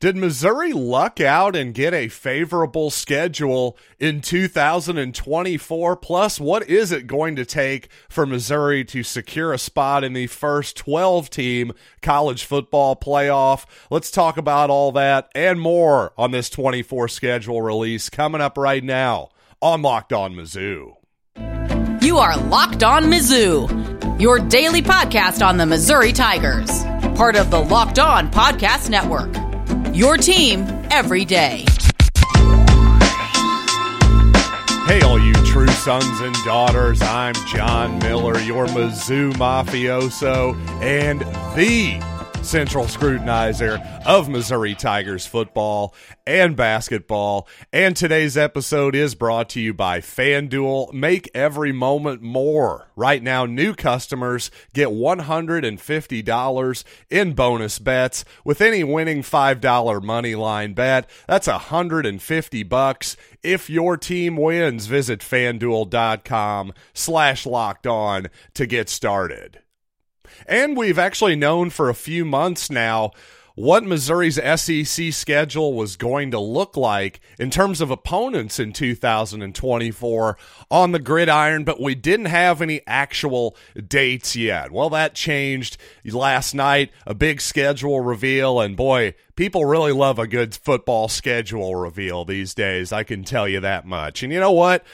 Did Missouri luck out and get a favorable schedule in 2024? Plus, what is it going to take for Missouri to secure a spot in the first 12 team college football playoff? Let's talk about all that and more on this 24 schedule release coming up right now on Locked On Mizzou. You are Locked On Mizzou, your daily podcast on the Missouri Tigers, part of the Locked On Podcast Network. Your team every day. Hey, all you true sons and daughters, I'm John Miller, your Mizzou mafioso, and the central scrutinizer of Missouri Tigers football and basketball. And today's episode is brought to you by FanDuel. Make every moment more. Right now, new customers get $150 in bonus bets with any winning $5 money line bet. That's 150 bucks if your team wins. Visit fanduel.com slash locked on to get started. And we've actually known for a few months now what Missouri's SEC schedule was going to look like in terms of opponents in 2024 on the gridiron, but we didn't have any actual dates yet. Well, that changed last night, a big schedule reveal, and boy, people really love a good football schedule reveal these days. I can tell you that much. And you know what?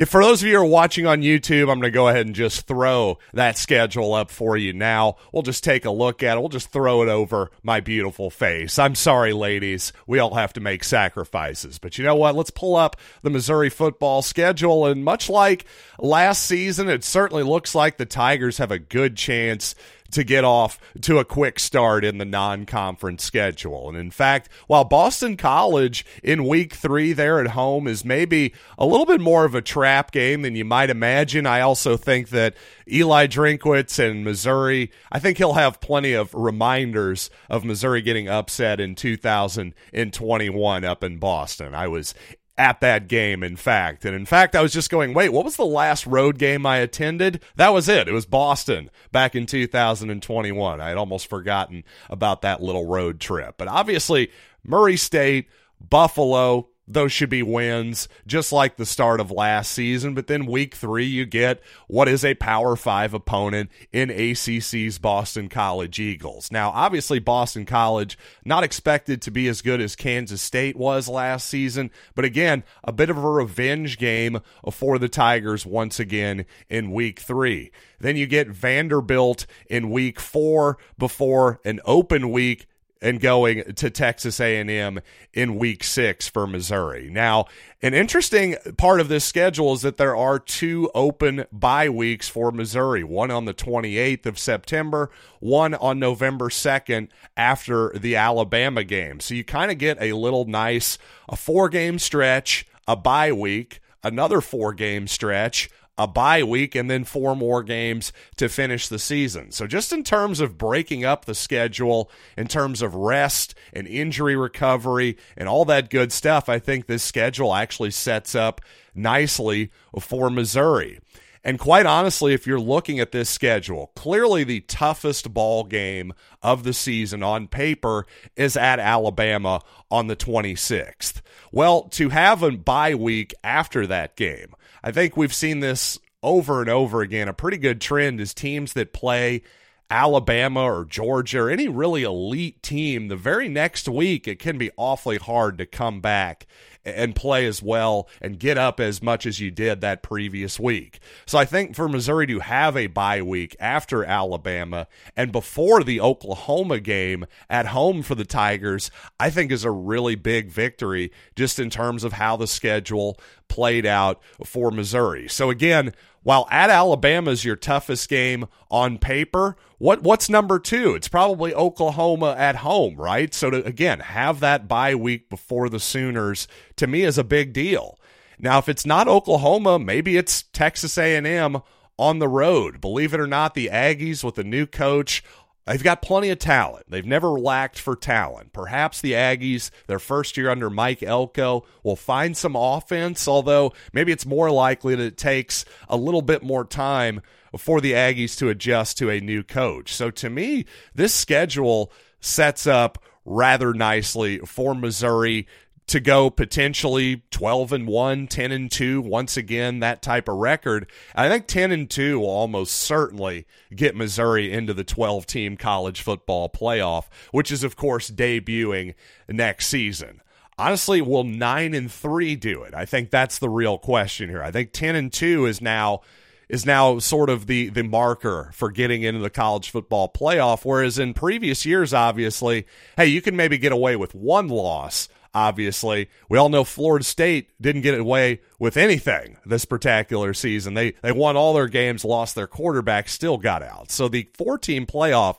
If for those of you who are watching on YouTube, I'm going to go ahead and just throw that schedule up for you now. We'll just take a look at it. We'll just throw it over my beautiful face. I'm sorry, ladies. We all have to make sacrifices. But you know what? Let's pull up the Missouri football schedule. And much like last season, it certainly looks like the Tigers have a good chance to get off to a quick start in the non conference schedule. And in fact, while Boston College in week three there at home is maybe a little bit more of a trap game than you might imagine, I also think that Eli Drinkwitz and Missouri, I think he'll have plenty of reminders of Missouri getting upset in 2021 up in Boston. I was at that game, in fact. And in fact, I was just going, wait, what was the last road game I attended? That was it. It was Boston back in 2021. I had almost forgotten about that little road trip. But obviously, Murray State, Buffalo, those should be wins, just like the start of last season. But then week three, you get what is a Power Five opponent in ACC's Boston College Eagles. Now, obviously, Boston College not expected to be as good as Kansas State was last season, but again, a bit of a revenge game for the Tigers once again in week three. Then you get Vanderbilt in week four before an open week and going to Texas A&M in week 6 for Missouri. Now, an interesting part of this schedule is that there are two open bye weeks for Missouri, one on the 28th of September, one on November 2nd after the Alabama game. So you kind of get a little nice a four-game stretch, a bye week, another four-game stretch, a bye week and then four more games to finish the season. So, just in terms of breaking up the schedule, in terms of rest and injury recovery and all that good stuff, I think this schedule actually sets up nicely for Missouri. And quite honestly, if you're looking at this schedule, clearly the toughest ball game of the season on paper is at Alabama on the 26th. Well, to have a bye week after that game, I think we've seen this over and over again. A pretty good trend is teams that play Alabama or Georgia or any really elite team, the very next week, it can be awfully hard to come back and play as well and get up as much as you did that previous week. So I think for Missouri to have a bye week after Alabama and before the Oklahoma game at home for the Tigers, I think is a really big victory just in terms of how the schedule played out for Missouri. So again, while at Alabama is your toughest game on paper, what what's number two? It's probably Oklahoma at home, right? So to again have that bye week before the Sooners to me is a big deal. Now, if it's not Oklahoma, maybe it's Texas A&M on the road. Believe it or not, the Aggies with a new coach They've got plenty of talent. They've never lacked for talent. Perhaps the Aggies, their first year under Mike Elko, will find some offense, although maybe it's more likely that it takes a little bit more time for the Aggies to adjust to a new coach. So to me, this schedule sets up rather nicely for Missouri to go potentially 12 and 1, 10 and 2 once again that type of record. I think 10 and 2 will almost certainly get Missouri into the 12 team college football playoff, which is of course debuting next season. Honestly, will 9 and 3 do it? I think that's the real question here. I think 10 and 2 is now is now sort of the the marker for getting into the college football playoff whereas in previous years obviously, hey, you can maybe get away with one loss obviously. We all know Florida State didn't get away with anything this particular season. They they won all their games, lost their quarterback, still got out. So the four team playoff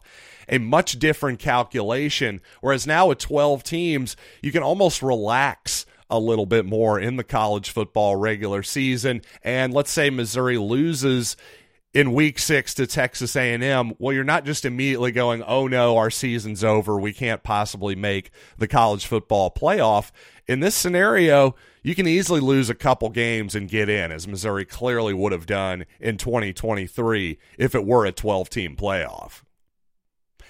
a much different calculation. Whereas now with 12 teams, you can almost relax a little bit more in the college football regular season. And let's say Missouri loses in week six to Texas A&M, well, you're not just immediately going, oh no, our season's over. We can't possibly make the college football playoff. In this scenario, you can easily lose a couple games and get in, as Missouri clearly would have done in 2023 if it were a 12 team playoff.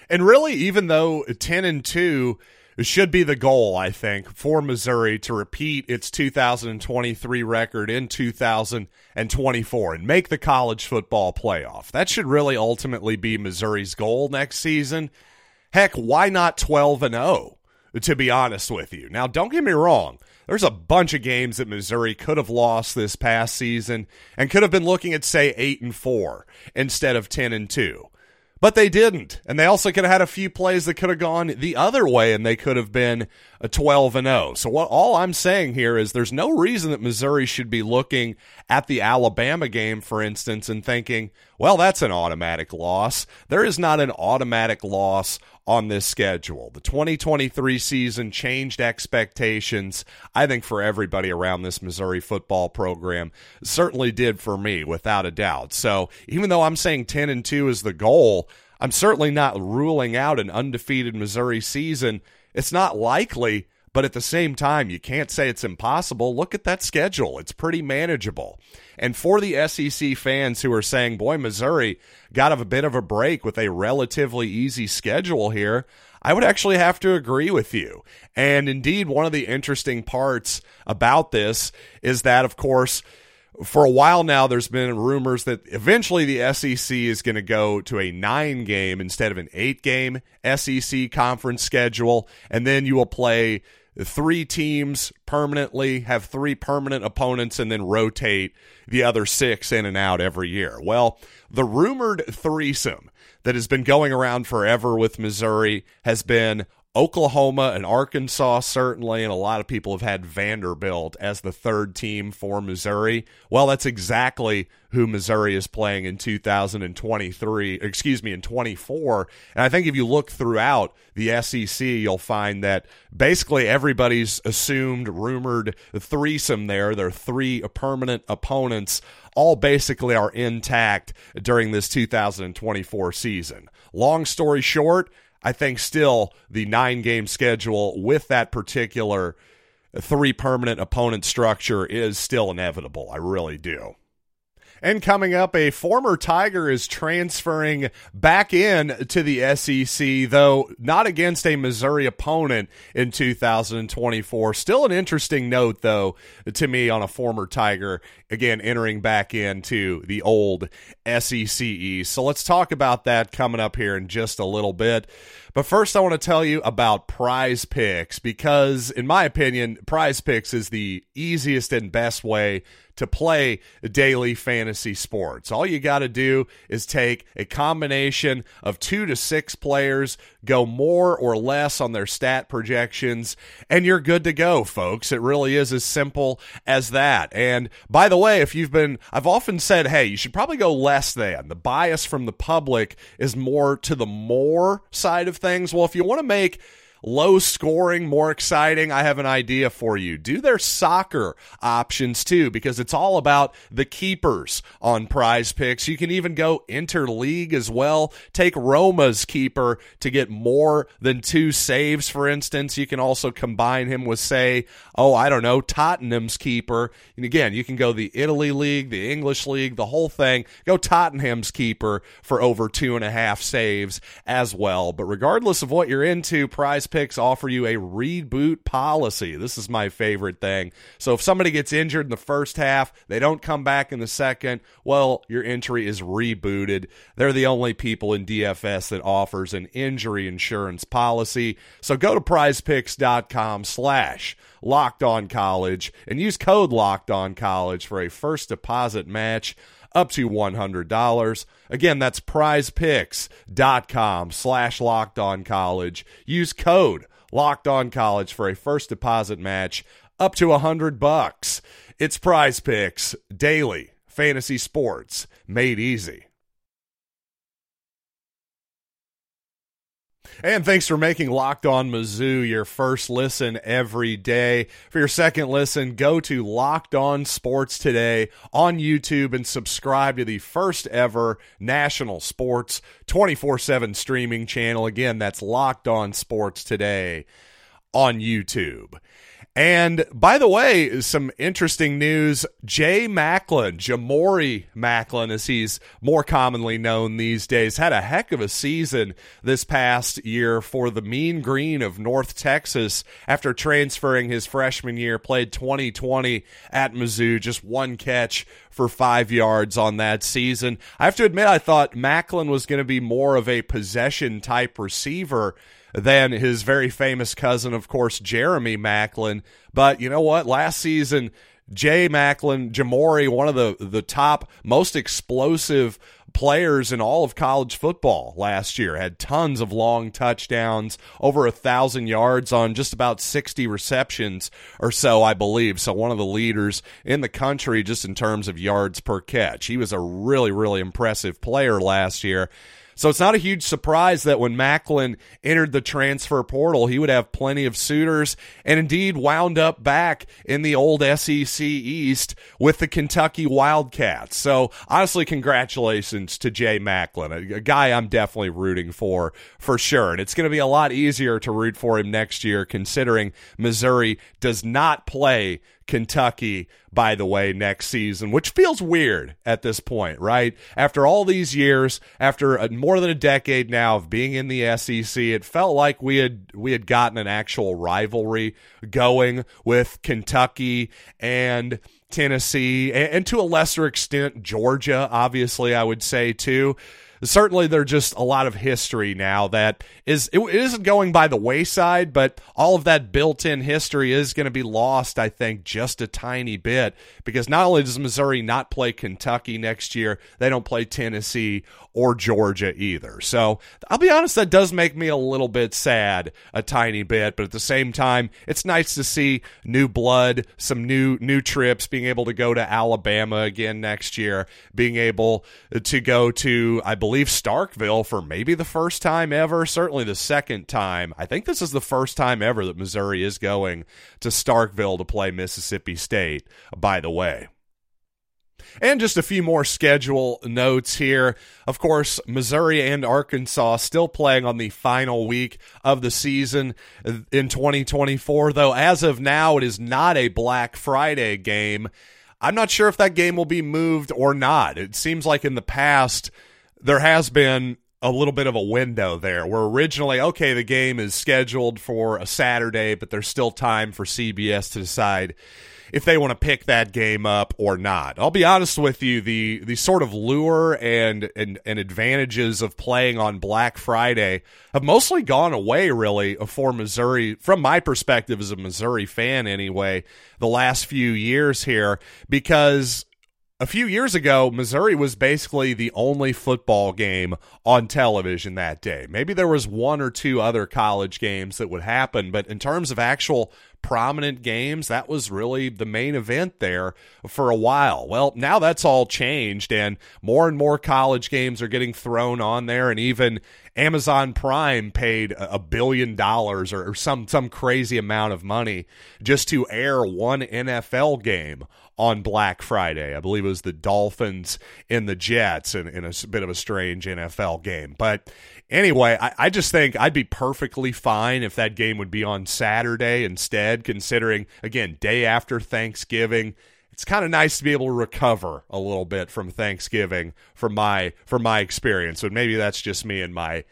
And really, even though 10 and 2 it should be the goal, I think, for Missouri to repeat its 2023 record in 2024 and make the college football playoff. That should really ultimately be Missouri's goal next season. Heck, why not 12 and 0? To be honest with you. Now, don't get me wrong. There's a bunch of games that Missouri could have lost this past season and could have been looking at say 8 and 4 instead of 10 and 2. But they didn't. And they also could have had a few plays that could have gone the other way and they could have been a 12 and 0. So what all I'm saying here is there's no reason that Missouri should be looking at the Alabama game for instance and thinking, well, that's an automatic loss. There is not an automatic loss on this schedule. The 2023 season changed expectations, I think, for everybody around this Missouri football program. Certainly did for me, without a doubt. So even though I'm saying 10 and 2 is the goal, I'm certainly not ruling out an undefeated Missouri season. It's not likely, but at the same time, you can't say it's impossible. Look at that schedule. It's pretty manageable. And for the SEC fans who are saying, boy, Missouri got a bit of a break with a relatively easy schedule here, I would actually have to agree with you. And indeed, one of the interesting parts about this is that, of course, for a while now, there's been rumors that eventually the SEC is going to go to a nine game instead of an eight game SEC conference schedule. And then you will play three teams permanently, have three permanent opponents, and then rotate the other six in and out every year. Well, the rumored threesome that has been going around forever with Missouri has been Oklahoma and Arkansas, certainly, and a lot of people have had Vanderbilt as the third team for Missouri. Well, that's exactly who Missouri is playing in 2023, excuse me, in 24. And I think if you look throughout the SEC, you'll find that basically everybody's assumed, rumored threesome there. Are three permanent opponents, all basically are intact during this 2024 season. Long story short, I think still the nine game schedule with that particular three permanent opponent structure is still inevitable. I really do. And coming up, a former Tiger is transferring back in to the SEC, though not against a Missouri opponent in 2024. Still an interesting note, though, to me on a former Tiger, again, entering back into the old SEC So let's talk about that coming up here in just a little bit. But first, I want to tell you about Prize Picks because, in my opinion, Prize Picks is the easiest and best way to play daily fantasy sports. All you got to do is take a combination of two to six players, go more or less on their stat projections, and you're good to go, folks. It really is as simple as that. And by the way, if you've been, I've often said, hey, you should probably go less than. The bias from the public is more to the more side of things. Well, if you want to make low scoring, more exciting, I have an idea for you. Do their soccer options too, because it's all about the keepers on prize picks. You can even go interleague as well. Take Roma's keeper to get more than two saves, for instance. You can also combine him with, say, oh, I don't know, Tottenham's keeper. And again, you can go the Italy League, the English League, the whole thing. Go Tottenham's keeper for over two and a half saves as well. But regardless of what you're into, prize Picks offer you a reboot policy. This is my favorite thing. So if somebody gets injured in the first half, they don't come back in the second, well, your entry is rebooted. They're the only people in DFS that offers an injury insurance policy. So go to prizepicks.com slash locked on college and use code locked on college for a first deposit match up to $100. Again, that's prizepicks.com slash locked on college. Use code locked on college for a first deposit match up to 100 bucks. It's prize picks daily fantasy sports made easy. And thanks for making Locked On Mizzou your first listen every day. For your second listen, go to Locked On Sports Today on YouTube and subscribe to the first ever national sports 24 7 streaming channel. Again, that's Locked On Sports Today on YouTube. And by the way, some interesting news. Jay Maclin, Ja'Mori Maclin, as he's more commonly known these days, had a heck of a season this past year for the Mean Green of North Texas after transferring his freshman year, played 2020 at Mizzou, just one catch for five yards on that season. I have to admit, I thought Maclin was going to be more of a possession type receiver than his very famous cousin, of course, Jeremy Maclin. But you know what? Last season, Jay Maclin, Ja'Mori, one of the, the top, most explosive players in all of college football last year. Had tons of long touchdowns, over a thousand yards on just about 60 receptions or so, I believe. So one of the leaders in the country just in terms of yards per catch. He was a really, really impressive player last year. So it's not a huge surprise that when Maclin entered the transfer portal, he would have plenty of suitors and indeed wound up back in the old SEC East with the Kentucky Wildcats. So honestly, congratulations to Jay Maclin, a, guy I'm definitely rooting for for sure. And it's going to be a lot easier to root for him next year considering Missouri does not play Kentucky, by the way, next season, which feels weird at this point, right? After all these years, after a, more than a decade now of being in the SEC, it felt like we had we had gotten an actual rivalry going with Kentucky and Tennessee, and, and to a lesser extent Georgia. Obviously, I would say too certainly there's just a lot of history now that is it, it isn't going by the wayside, but all of that built-in history is going to be lost, I think, just a tiny bit because not only does Missouri not play Kentucky next year, they don't play Tennessee or Georgia either. So I'll be honest, that does make me a little bit sad, a tiny bit, but at the same time, it's nice to see new blood, some new new trips, being able to go to Alabama again next year, being able to go to, I believe, Starkville for maybe the first time ever, certainly the second time. I think this is the first time ever that Missouri is going to Starkville to play Mississippi State, by the way. And just a few more schedule notes here. Of course, Missouri and Arkansas still playing on the final week of the season in 2024, though as of now, it is not a Black Friday game. I'm not sure if that game will be moved or not. It seems like in the past, there has been a little bit of a window there where originally, okay, the game is scheduled for a Saturday, but there's still time for CBS to decide if they want to pick that game up or not. I'll be honest with you, the the sort of lure and and, and advantages of playing on Black Friday have mostly gone away really for Missouri from my perspective as a Missouri fan anyway, the last few years here because a few years ago, Missouri was basically the only football game on television that day. Maybe there was one or two other college games that would happen, but in terms of actual prominent games, that was really the main event there for a while. Well, now that's all changed, and more and more college games are getting thrown on there, and even Amazon Prime paid a billion dollars or, some some crazy amount of money just to air one NFL game on Black Friday. I believe it was the Dolphins and the Jets in, in a bit of a strange NFL game. But anyway, I, I, just think I'd be perfectly fine if that game would be on Saturday instead, considering, again, day after Thanksgiving. It's kind of nice to be able to recover a little bit from Thanksgiving from my from my experience. But maybe that's just me and my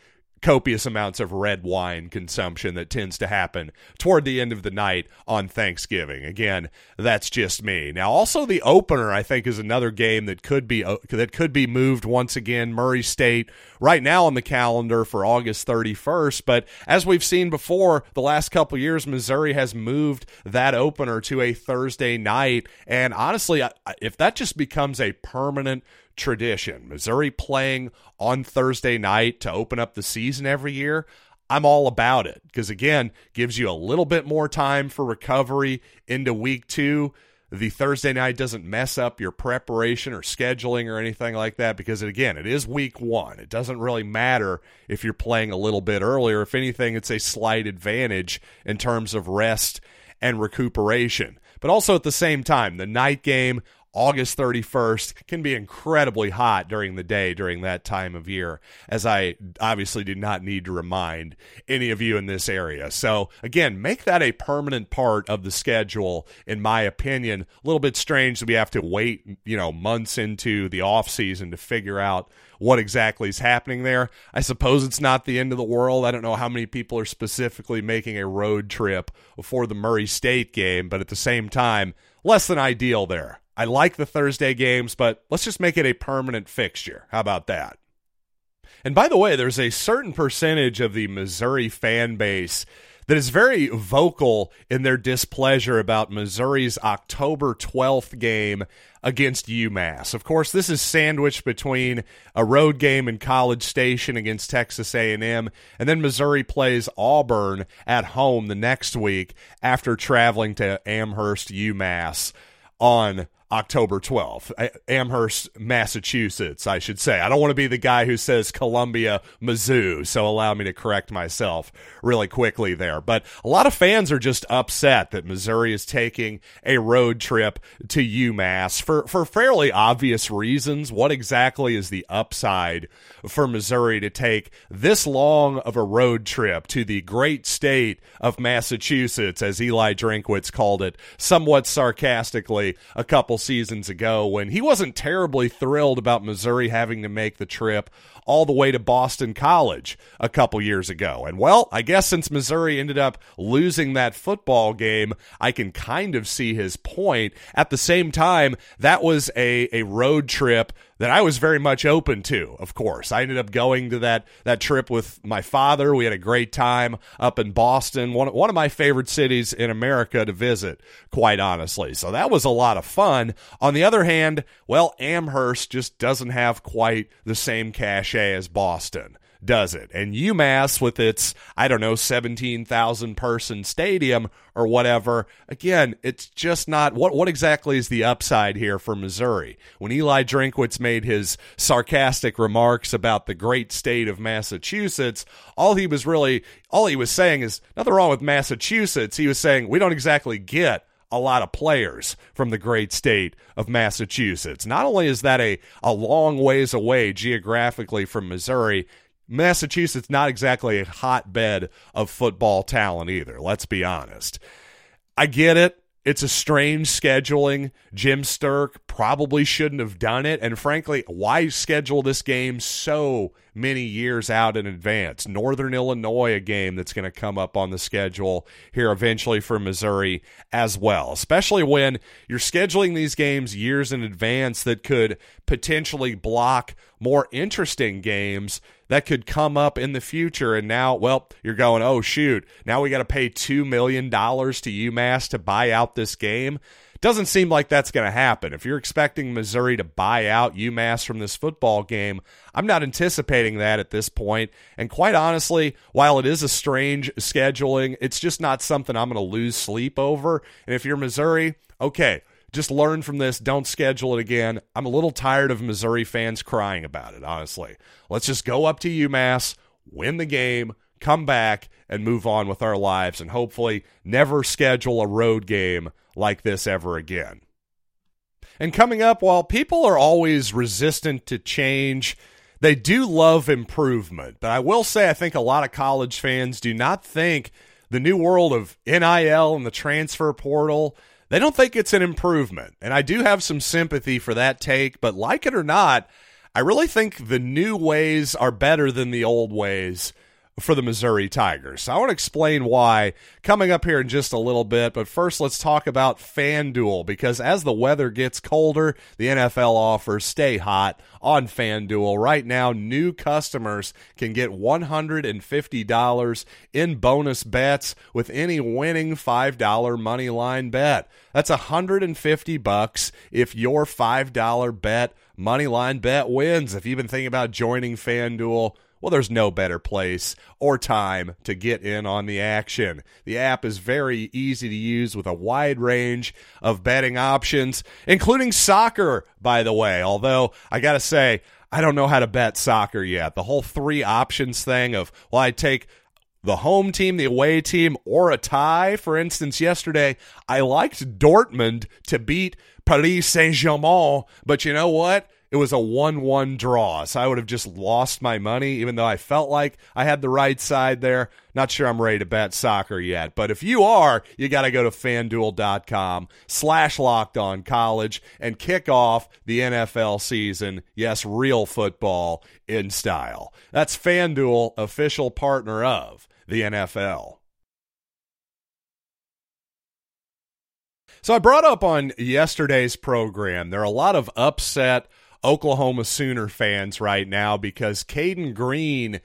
copious amounts of red wine consumption that tends to happen toward the end of the night on Thanksgiving. Again, that's just me. Now, also the opener, I think, is another game that could be uh, that could be moved once again. Murray State right now on the calendar for August 31st, but as we've seen before, the last couple years, Missouri has moved that opener to a Thursday night, and honestly, if that just becomes a permanent tradition. Missouri playing on Thursday night to open up the season every year. I'm all about it because again, gives you a little bit more time for recovery into week 2. The Thursday night doesn't mess up your preparation or scheduling or anything like that because again, it is week 1. It doesn't really matter if you're playing a little bit earlier. If anything, it's a slight advantage in terms of rest and recuperation. But also at the same time, the night game August 31st can be incredibly hot during the day during that time of year, as I obviously do not need to remind any of you in this area. So, again, make that a permanent part of the schedule, in my opinion. A little bit strange that we have to wait, you know, months into the off season to figure out what exactly is happening there. I suppose it's not the end of the world. I don't know how many people are specifically making a road trip for the Murray State game, but at the same time, less than ideal there. I like the Thursday games, but let's just make it a permanent fixture. How about that? And by the way, there's a certain percentage of the Missouri fan base that is very vocal in their displeasure about Missouri's October 12th game against UMass. Of course, this is sandwiched between a road game in College Station against Texas A&M and then Missouri plays Auburn at home the next week after traveling to Amherst, UMass on October 12th. Amherst, Massachusetts, I should say. I don't want to be the guy who says Columbia, Mizzou, so allow me to correct myself really quickly there. But a lot of fans are just upset that Missouri is taking a road trip to UMass for, for fairly obvious reasons. What exactly is the upside for Missouri to take this long of a road trip to the great state of Massachusetts, as Eli Drinkwitz called it, somewhat sarcastically, a couple seasons ago when he wasn't terribly thrilled about Missouri having to make the trip all the way to Boston College a couple years ago. And well, I guess since Missouri ended up losing that football game, I can kind of see his point. At the same time, that was a, a road trip that I was very much open to, of course. I ended up going to that that trip with my father. We had a great time up in Boston, one, one of my favorite cities in America to visit, quite honestly. So that was a lot of fun. On the other hand, well, Amherst just doesn't have quite the same cachet as Boston does it. And UMass, with its, I don't know, 17,000 person stadium or whatever, again, it's just not what, what exactly is the upside here for Missouri? When Eli Drinkwitz made his sarcastic remarks about the great state of Massachusetts, all he was really, all he was saying is nothing wrong with Massachusetts. He was saying we don't exactly get a lot of players from the great state of Massachusetts. Not only is that a, a long ways away geographically from Missouri, Massachusetts not exactly a hotbed of football talent either. Let's be honest. I get it. It's a strange scheduling. Jim Sterk probably shouldn't have done it. And frankly, why schedule this game so many years out in advance? Northern Illinois, a game that's going to come up on the schedule here eventually for Missouri as well, especially when you're scheduling these games years in advance that could potentially block more interesting games that could come up in the future. And now, well, you're going, oh, shoot, now we got to pay $2 million to UMass to buy out this game. Doesn't seem like that's going to happen. If you're expecting Missouri to buy out UMass from this football game, I'm not anticipating that at this point. And quite honestly, while it is a strange scheduling, it's just not something I'm going to lose sleep over. And if you're Missouri, okay, just learn from this. Don't schedule it again. I'm a little tired of Missouri fans crying about it, honestly. Let's just go up to UMass, win the game, come back, and move on with our lives, and hopefully never schedule a road game like this ever again. And coming up, while people are always resistant to change, they do love improvement. But I will say, I think a lot of college fans do not think the new world of NIL and the transfer portal they don't think it's an improvement. And I do have some sympathy for that take, but like it or not, I really think the new ways are better than the old ways for the Missouri Tigers. So I want to explain why coming up here in just a little bit. But first, let's talk about FanDuel because as the weather gets colder, the NFL offers stay hot on FanDuel. Right now, new customers can get $150 in bonus bets with any winning $5 money line bet. That's 150 bucks if your $5 bet money line bet wins. If you've been thinking about joining FanDuel, well, there's no better place or time to get in on the action. The app is very easy to use with a wide range of betting options, including soccer, by the way. Although, I got to say, I don't know how to bet soccer yet. The whole three options thing of, well, I take the home team, the away team, or a tie. For instance, yesterday, I liked Dortmund to beat Paris Saint Germain, but you know what? It was a 1 1 draw. So I would have just lost my money, even though I felt like I had the right side there. Not sure I'm ready to bet soccer yet. But if you are, you got to go to fanduel.com slash locked on college and kick off the NFL season. Yes, real football in style. That's FanDuel, official partner of the NFL. So I brought up on yesterday's program, there are a lot of upset Oklahoma Sooner fans right now because Cayden Green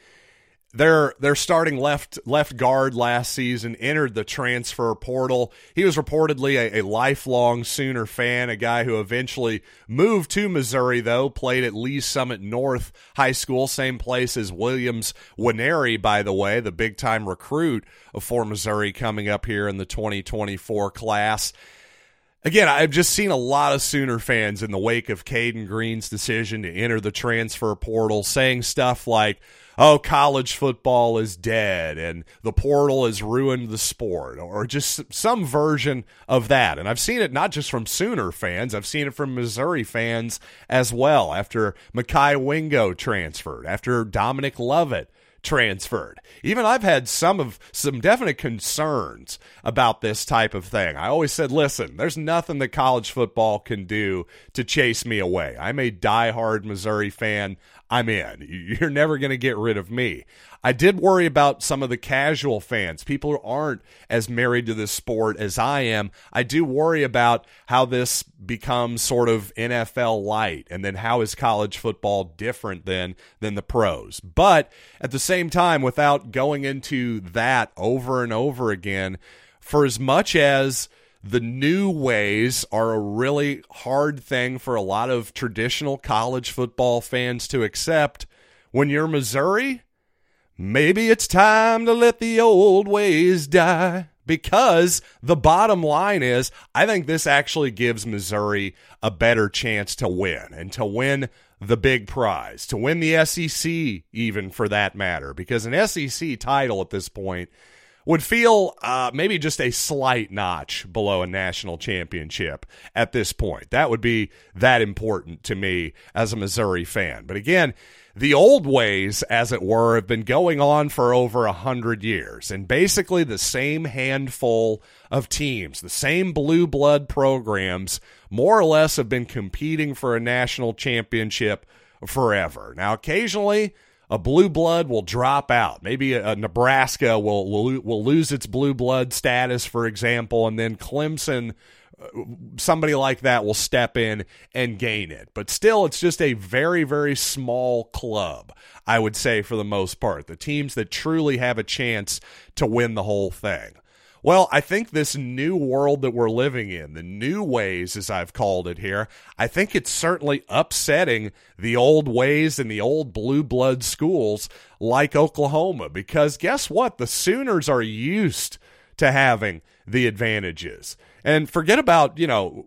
their their starting left left guard last season entered the transfer portal. He was reportedly a, a, lifelong Sooner fan, a guy who eventually moved to Missouri though, played at Lee Summit North High School, same place as Williams Nwaneri, by the way, the big time recruit for Missouri coming up here in the 2024 class again, I've just seen a lot of Sooner fans in the wake of Cayden Green's decision to enter the transfer portal saying stuff like, oh, college football is dead and the portal has ruined the sport, or just some version of that. And I've seen it not just from Sooner fans, I've seen it from Missouri fans as well after Mekhi Wingo transferred, after Dominic Lovett transferred. Even I've had some of some definite concerns about this type of thing. I always said, listen, there's nothing that college football can do to chase me away. I'm a diehard Missouri fan. I'm in. You're never going to get rid of me. I did worry about some of the casual fans, people who aren't as married to this sport as I am. I do worry about how this becomes sort of NFL light and then how is college football different than than the pros. But at the same time without going into that over and over again for as much as the new ways are a really hard thing for a lot of traditional college football fans to accept. When you're Missouri, Maybe it's time to let the old ways die. Because the bottom line is, I think this actually gives Missouri a better chance to win and to win the big prize, to win the SEC, even for that matter. Because an SEC title at this point would feel uh, maybe just a slight notch below a national championship at this point. That would be that important to me as a Missouri fan. But again, the old ways, as it were, have been going on for over a hundred years, and basically the same handful of teams, the same blue blood programs, more or less have been competing for a national championship forever. Now, occasionally, a blue blood will drop out. Maybe a, a Nebraska will, will will lose its blue blood status, for example, and then Clemson uh, somebody like that will step in and gain it. But still, it's just a very, very small club, I would say, for the most part. The teams that truly have a chance to win the whole thing. Well, I think this new world that we're living in, the new ways, as I've called it here, I think it's certainly upsetting the old ways and the old blue blood schools like Oklahoma. Because guess what? The Sooners are used to having the advantages. And forget about, you know,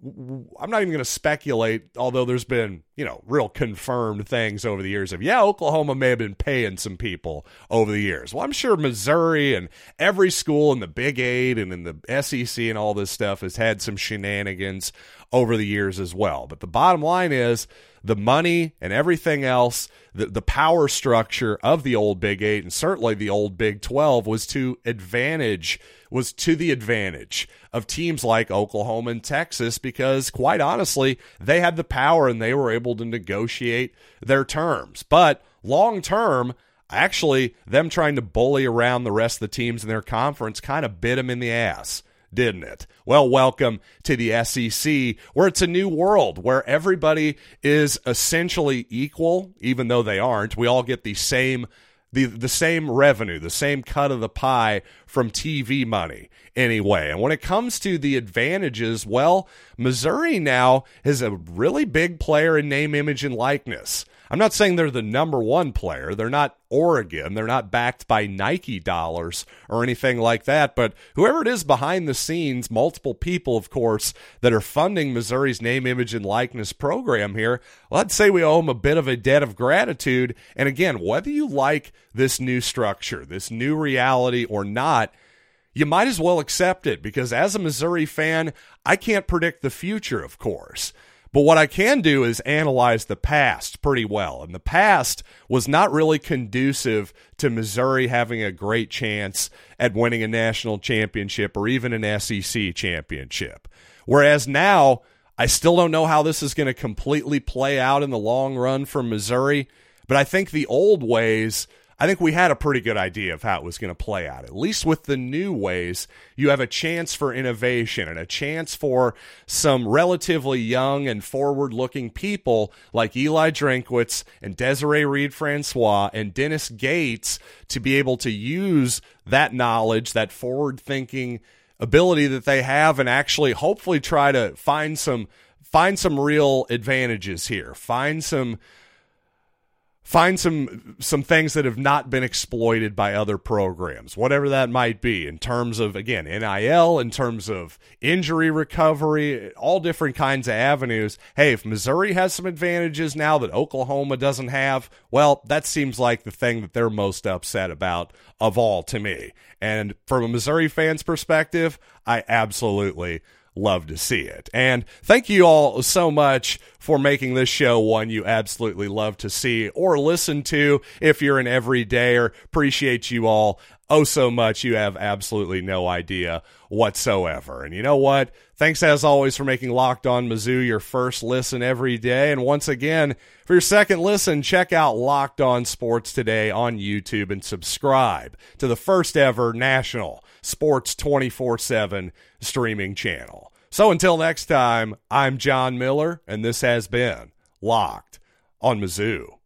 I'm not even going to speculate, although there's been, you know, real confirmed things over the years of, yeah, Oklahoma may have been paying some people over the years. Well, I'm sure Missouri and every school in the Big Eight and in the SEC and all this stuff has had some shenanigans over the years as well. But the bottom line is the money and everything else, the, the power structure of the old Big Eight and certainly the old Big 12 was to advantage was to the advantage of teams like Oklahoma and Texas because, quite honestly, they had the power and they were able to negotiate their terms. But long term, actually, them trying to bully around the rest of the teams in their conference kind of bit them in the ass didn't it? Well, welcome to the SEC, where it's a new world where everybody is essentially equal, even though they aren't. We all get the same the the same revenue, the same cut of the pie from TV money anyway. And when it comes to the advantages, well, Missouri now is a really big player in name, image, and likeness. I'm not saying they're the number one player. They're not Oregon. They're not backed by Nike dollars or anything like that. But whoever it is behind the scenes, multiple people, of course, that are funding Missouri's name, image, and likeness program here, let's say we owe them a bit of a debt of gratitude. And again, whether you like this new structure, this new reality or not, you might as well accept it because as a Missouri fan, I can't predict the future, of course. But what I can do is analyze the past pretty well. And the past was not really conducive to Missouri having a great chance at winning a national championship or even an SEC championship. Whereas now, I still don't know how this is going to completely play out in the long run for Missouri. But I think the old ways I think we had a pretty good idea of how it was going to play out. At least with the new ways, you have a chance for innovation and a chance for some relatively young and forward looking people like Eli Drinkwitz and Desiree Reed Francois and Dennis Gates to be able to use that knowledge, that forward thinking ability that they have and actually hopefully try to find some find some real advantages here. Find some find some some things that have not been exploited by other programs whatever that might be in terms of again NIL in terms of injury recovery all different kinds of avenues. Hey if Missouri has some advantages now that Oklahoma doesn't have well that seems like the thing that they're most upset about of all to me. And from a Missouri fan's perspective I absolutely love to see it. And thank you all so much for making this show one you absolutely love to see or listen to if you're an everydayer. Appreciate you all oh so much. You have absolutely no idea whatsoever. And you know what? Thanks as always for making Locked On Mizzou your first listen every day. And once again, for your second listen, check out Locked On Sports today on YouTube and subscribe to the first ever national sports 24 7 streaming channel. So until next time, I'm John Miller, and this has been Locked on Mizzou.